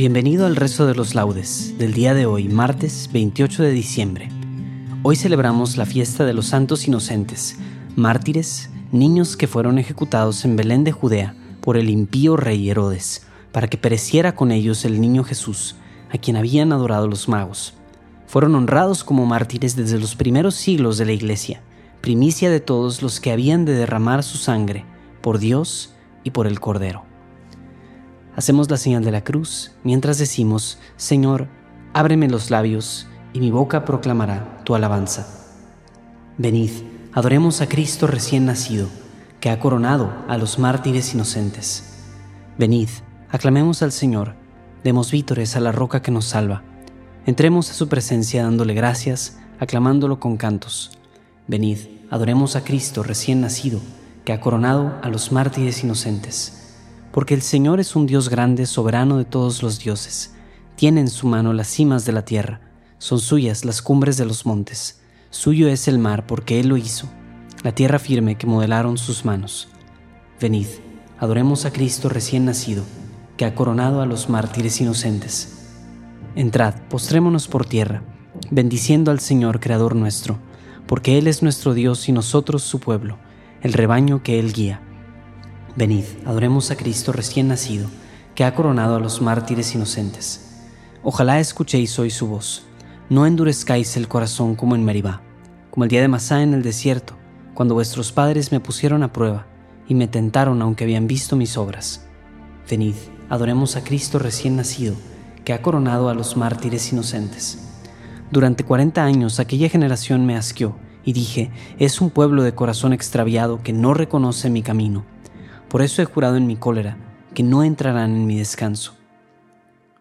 Bienvenido al resto de los laudes del día de hoy, martes 28 de diciembre. Hoy celebramos la fiesta de los santos inocentes, mártires, niños que fueron ejecutados en Belén de Judea por el impío rey Herodes, para que pereciera con ellos el niño Jesús, a quien habían adorado los magos. Fueron honrados como mártires desde los primeros siglos de la Iglesia, primicia de todos los que habían de derramar su sangre por Dios y por el Cordero. Hacemos la señal de la cruz mientras decimos, Señor, ábreme los labios y mi boca proclamará tu alabanza. Venid, adoremos a Cristo recién nacido, que ha coronado a los mártires inocentes. Venid, aclamemos al Señor, demos vítores a la roca que nos salva. Entremos a su presencia dándole gracias, aclamándolo con cantos. Venid, adoremos a Cristo recién nacido, que ha coronado a los mártires inocentes porque el Señor es un Dios grande, soberano de todos los dioses. Tiene en su mano las cimas de la tierra, son suyas las cumbres de los montes. Suyo es el mar, porque Él lo hizo, la tierra firme que modelaron sus manos. Venid, adoremos a Cristo recién nacido, que ha coronado a los mártires inocentes. Entrad, postrémonos por tierra, bendiciendo al Señor Creador nuestro, porque Él es nuestro Dios y nosotros su pueblo, el rebaño que Él guía. Venid, adoremos a Cristo recién nacido, que ha coronado a los mártires inocentes. Ojalá escuchéis hoy su voz. No endurezcáis el corazón como en Meribá, como el día de Masá en el desierto, cuando vuestros padres me pusieron a prueba y me tentaron aunque habían visto mis obras. Venid, adoremos a Cristo recién nacido, que ha coronado a los mártires inocentes. Durante cuarenta años aquella generación me asqueó, y dije, es un pueblo de corazón extraviado que no reconoce mi camino por eso he jurado en mi cólera que no entrarán en mi descanso.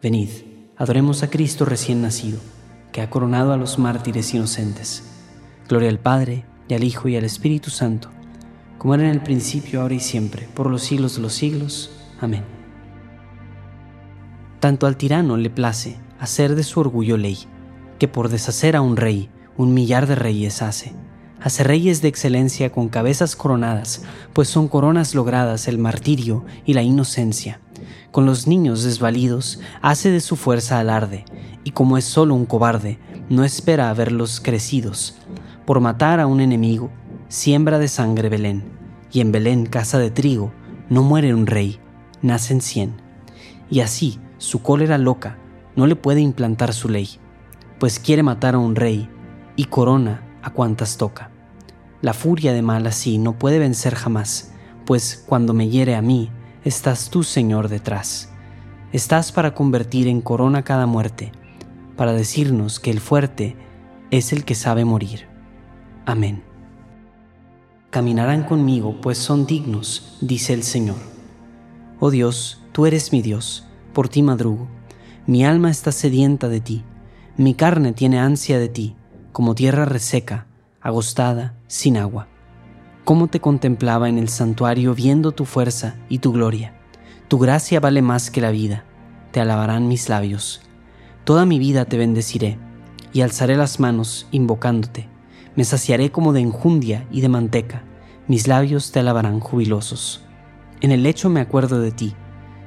Venid, adoremos a Cristo recién nacido, que ha coronado a los mártires inocentes. Gloria al Padre, y al Hijo, y al Espíritu Santo, como era en el principio, ahora y siempre, por los siglos de los siglos. Amén. Tanto al tirano le place hacer de su orgullo ley, que por deshacer a un rey, un millar de reyes hace hace reyes de excelencia con cabezas coronadas, pues son coronas logradas el martirio y la inocencia. Con los niños desvalidos hace de su fuerza alarde, y como es solo un cobarde, no espera a verlos crecidos. Por matar a un enemigo, siembra de sangre Belén, y en Belén, casa de trigo, no muere un rey, nacen cien. Y así, su cólera loca no le puede implantar su ley, pues quiere matar a un rey y corona a cuantas toca. La furia de mal así no puede vencer jamás, pues cuando me hiere a mí, estás tú, Señor, detrás. Estás para convertir en corona cada muerte, para decirnos que el fuerte es el que sabe morir. Amén. Caminarán conmigo, pues son dignos, dice el Señor. Oh Dios, tú eres mi Dios, por ti madrugo. Mi alma está sedienta de ti, mi carne tiene ansia de ti, como tierra reseca agostada, sin agua. Cómo te contemplaba en el santuario viendo tu fuerza y tu gloria. Tu gracia vale más que la vida, te alabarán mis labios. Toda mi vida te bendeciré, y alzaré las manos invocándote. Me saciaré como de enjundia y de manteca, mis labios te alabarán jubilosos. En el lecho me acuerdo de ti,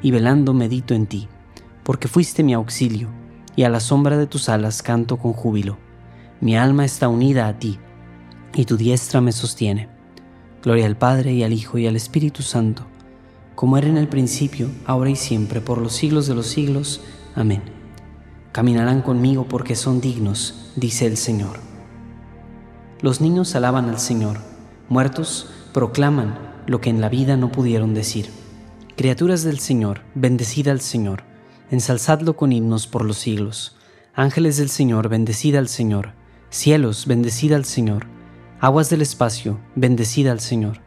y velando medito en ti, porque fuiste mi auxilio, y a la sombra de tus alas canto con júbilo. Mi alma está unida a ti, y tu diestra me sostiene. Gloria al Padre y al Hijo y al Espíritu Santo, como era en el principio, ahora y siempre, por los siglos de los siglos. Amén. Caminarán conmigo porque son dignos, dice el Señor. Los niños alaban al Señor, muertos proclaman lo que en la vida no pudieron decir. Criaturas del Señor, bendecid al Señor, ensalzadlo con himnos por los siglos. Ángeles del Señor, bendecid al Señor. Cielos, bendecid al Señor Aguas del espacio, bendecida al Señor.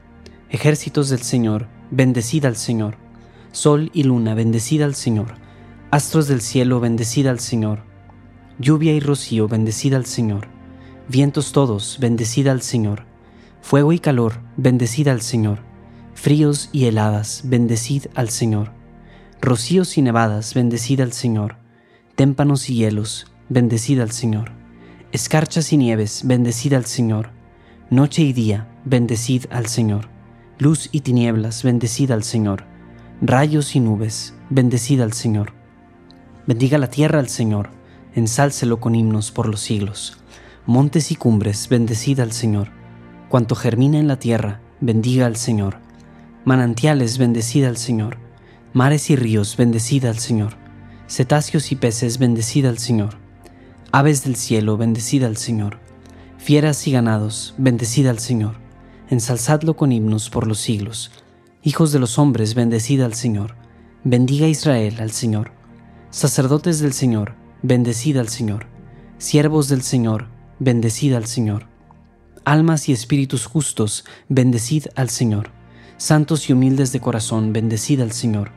Ejércitos del Señor, bendecida al Señor. Sol y luna, bendecida al Señor. Astros del cielo, bendecida al Señor. Lluvia y rocío, bendecida al Señor. Vientos todos, bendecida al Señor. Fuego y calor, bendecida al Señor. Fríos y heladas, bendecid al Señor. Rocíos y nevadas, bendecida al Señor. Témpanos y hielos, bendecida al Señor. Escarchas y nieves, bendecida al Señor Noche y día, bendecid al Señor. Luz y tinieblas, bendecid al Señor. Rayos y nubes, bendecid al Señor. Bendiga la tierra al Señor, ensálcelo con himnos por los siglos. Montes y cumbres, bendecid al Señor. Cuanto germina en la tierra, bendiga al Señor. Manantiales, bendecid al Señor. Mares y ríos, bendecid al Señor. Cetáceos y peces, bendecid al Señor. Aves del cielo, bendecid al Señor Fieras y ganados, bendecid al Señor, ensalzadlo con himnos por los siglos. Hijos de los hombres, bendecid al Señor, bendiga Israel al Señor. Sacerdotes del Señor, bendecid al Señor. Siervos del Señor, bendecid al Señor. Almas y espíritus justos, bendecid al Señor. Santos y humildes de corazón, bendecid al Señor.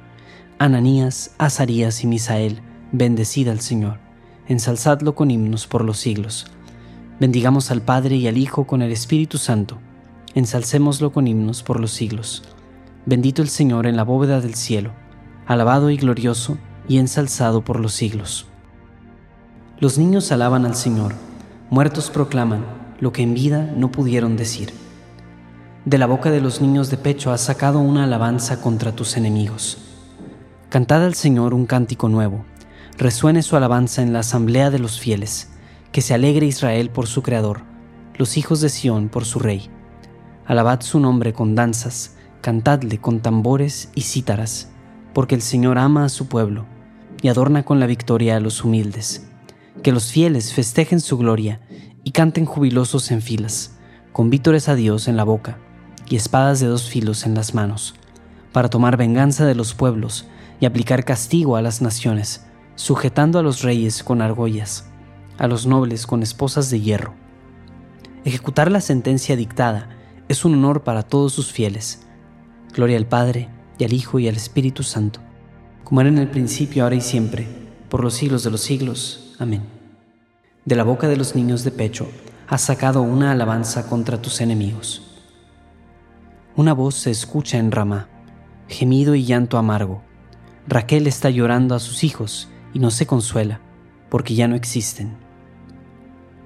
Ananías, Azarías y Misael, bendecid al Señor. Ensalzadlo con himnos por los siglos. Bendigamos al Padre y al Hijo con el Espíritu Santo. Ensalcémoslo con himnos por los siglos. Bendito el Señor en la bóveda del cielo, alabado y glorioso y ensalzado por los siglos. Los niños alaban al Señor, muertos proclaman lo que en vida no pudieron decir. De la boca de los niños de pecho has sacado una alabanza contra tus enemigos. Cantad al Señor un cántico nuevo, resuene su alabanza en la asamblea de los fieles que se alegre Israel por su Creador, los hijos de Sión por su Rey. Alabad su nombre con danzas, cantadle con tambores y cítaras, porque el Señor ama a su pueblo y adorna con la victoria a los humildes. Que los fieles festejen su gloria y canten jubilosos en filas, con vítores a Dios en la boca y espadas de dos filos en las manos, para tomar venganza de los pueblos y aplicar castigo a las naciones, sujetando a los reyes con argollas a los nobles con esposas de hierro. Ejecutar la sentencia dictada es un honor para todos sus fieles. Gloria al Padre, y al Hijo, y al Espíritu Santo, como era en el principio, ahora y siempre, por los siglos de los siglos. Amén. De la boca de los niños de pecho has sacado una alabanza contra tus enemigos. Una voz se escucha en Ramá, gemido y llanto amargo. Raquel está llorando a sus hijos y no se consuela, porque ya no existen.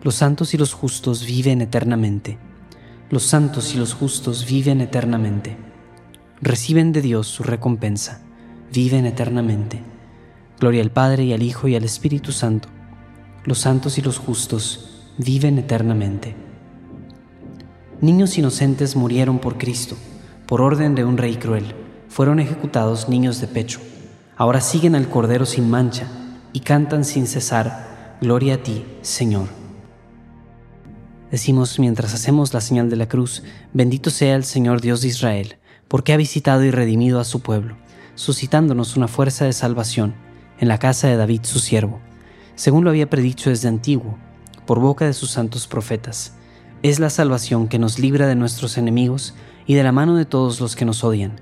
Los santos y los justos viven eternamente. Los santos y los justos viven eternamente. Reciben de Dios su recompensa. Viven eternamente. Gloria al Padre y al Hijo y al Espíritu Santo. Los santos y los justos viven eternamente. Niños inocentes murieron por Cristo, por orden de un rey cruel. Fueron ejecutados niños de pecho. Ahora siguen al Cordero sin mancha y cantan sin cesar, Gloria a ti, Señor. Decimos mientras hacemos la señal de la cruz, bendito sea el Señor Dios de Israel, porque ha visitado y redimido a su pueblo, suscitándonos una fuerza de salvación en la casa de David su siervo, según lo había predicho desde antiguo, por boca de sus santos profetas. Es la salvación que nos libra de nuestros enemigos y de la mano de todos los que nos odian,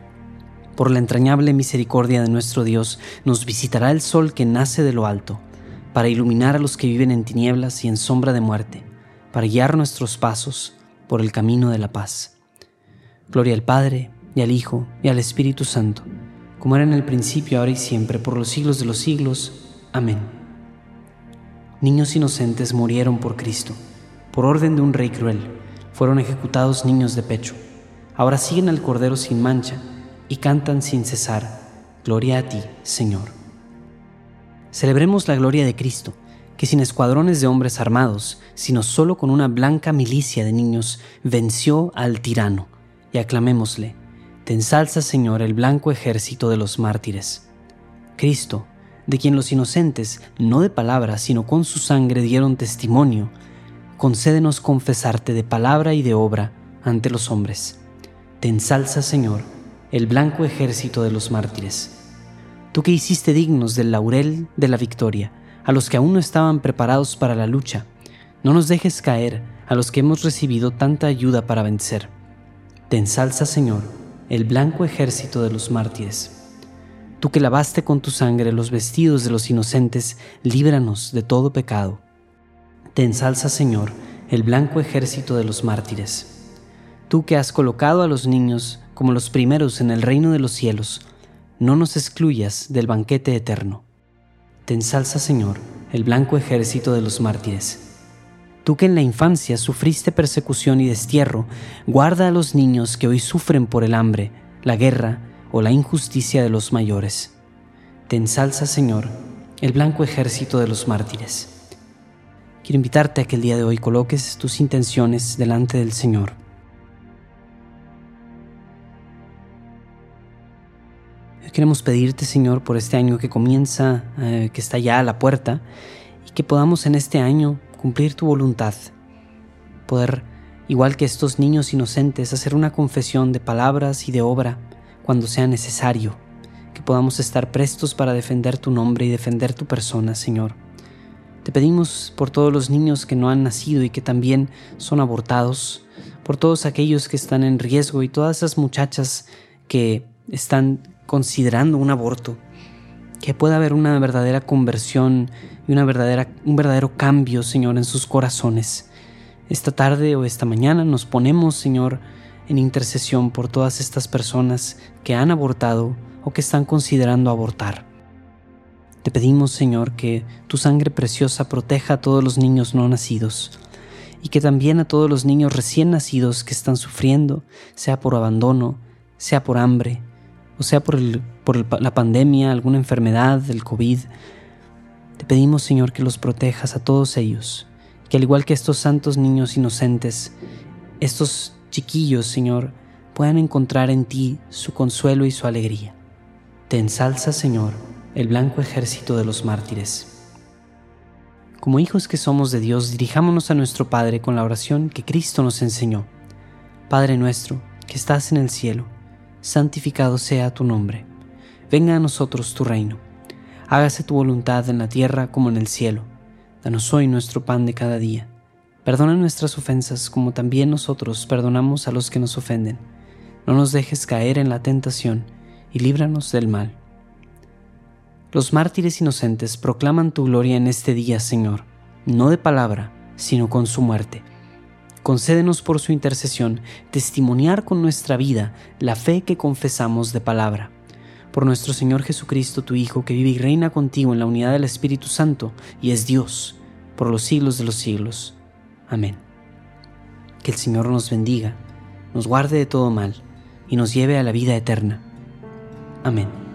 Por la entrañable misericordia de nuestro Dios nos visitará el sol que nace de lo alto, para iluminar a los que viven en tinieblas y en sombra de muerte, para guiar nuestros pasos por el camino de la paz. Gloria al Padre, y al Hijo, y al Espíritu Santo, como era en el principio, ahora y siempre, por los siglos de los siglos. Amén. Niños inocentes murieron por Cristo, por orden de un rey cruel, fueron ejecutados niños de pecho. Ahora siguen al Cordero sin mancha y cantan sin cesar, Gloria a ti, Señor. Celebremos la gloria de Cristo, que sin escuadrones de hombres armados, sino solo con una blanca milicia de niños, venció al tirano, y aclamémosle, Te ensalza, Señor, el blanco ejército de los mártires. Cristo, de quien los inocentes, no de palabra, sino con su sangre dieron testimonio, concédenos confesarte de palabra y de obra ante los hombres. Te ensalza, Señor, el blanco ejército de los mártires. Tú que hiciste dignos del laurel de la victoria a los que aún no estaban preparados para la lucha, no nos dejes caer a los que hemos recibido tanta ayuda para vencer. Te ensalza, Señor, el blanco ejército de los mártires tú que lavaste con tu sangre los vestidos de los inocentes, líbranos de todo pecado. Te ensalza, Señor, el blanco ejército de los mártires. Tú que has colocado a los niños como los primeros en el reino de los cielos, no nos excluyas del banquete eterno. Te ensalza, Señor, el blanco ejército de los mártires. Tú que en la infancia sufriste persecución y destierro, guarda a los niños que hoy sufren por el hambre, la guerra, o la injusticia de los mayores. Te ensalza, Señor, el blanco ejército de los mártires. Quiero invitarte a que el día de hoy coloques tus intenciones delante del Señor. Queremos pedirte, Señor, por este año que comienza, eh, que está ya a la puerta, y que podamos en este año cumplir tu voluntad, poder, igual que estos niños inocentes, hacer una confesión de palabras y de obra, cuando sea necesario, que podamos estar prestos para defender tu nombre y defender tu persona, Señor. Te pedimos por todos los niños que no han nacido y que también son abortados, por todos aquellos que están en riesgo y todas esas muchachas que están considerando un aborto, que pueda haber una verdadera conversión y una verdadera, un verdadero cambio, Señor, en sus corazones. Esta tarde o esta mañana nos ponemos, Señor, en intercesión por todas estas personas que han abortado o que están considerando abortar. Te pedimos, Señor, que tu sangre preciosa proteja a todos los niños no nacidos y que también a todos los niños recién nacidos que están sufriendo, sea por abandono, sea por hambre, o sea por, por la pandemia, alguna enfermedad, el COVID. Te pedimos, Señor, que los protejas a todos ellos, que al igual que estos santos niños inocentes, estos chiquillos, Señor, puedan encontrar en ti su consuelo y su alegría. Te ensalza, Señor, el blanco ejército de los mártires. Como hijos que somos de Dios, dirijámonos a nuestro Padre con la oración que Cristo nos enseñó. Padre nuestro, que estás en el cielo, santificado sea tu nombre. Venga a nosotros tu reino. Hágase tu voluntad en la tierra como en el cielo. Danos hoy nuestro pan de cada día Perdona nuestras ofensas como también nosotros perdonamos a los que nos ofenden. No nos dejes caer en la tentación y líbranos del mal. Los mártires inocentes proclaman tu gloria en este día, Señor, no de palabra, sino con su muerte. Concédenos por su intercesión testimoniar con nuestra vida la fe que confesamos de palabra. Por nuestro Señor Jesucristo, tu Hijo, que vive y reina contigo en la unidad del Espíritu Santo y es Dios, por los siglos de los siglos. Amén. Que el Señor nos bendiga, nos guarde de todo mal y nos lleve a la vida eterna. Amén.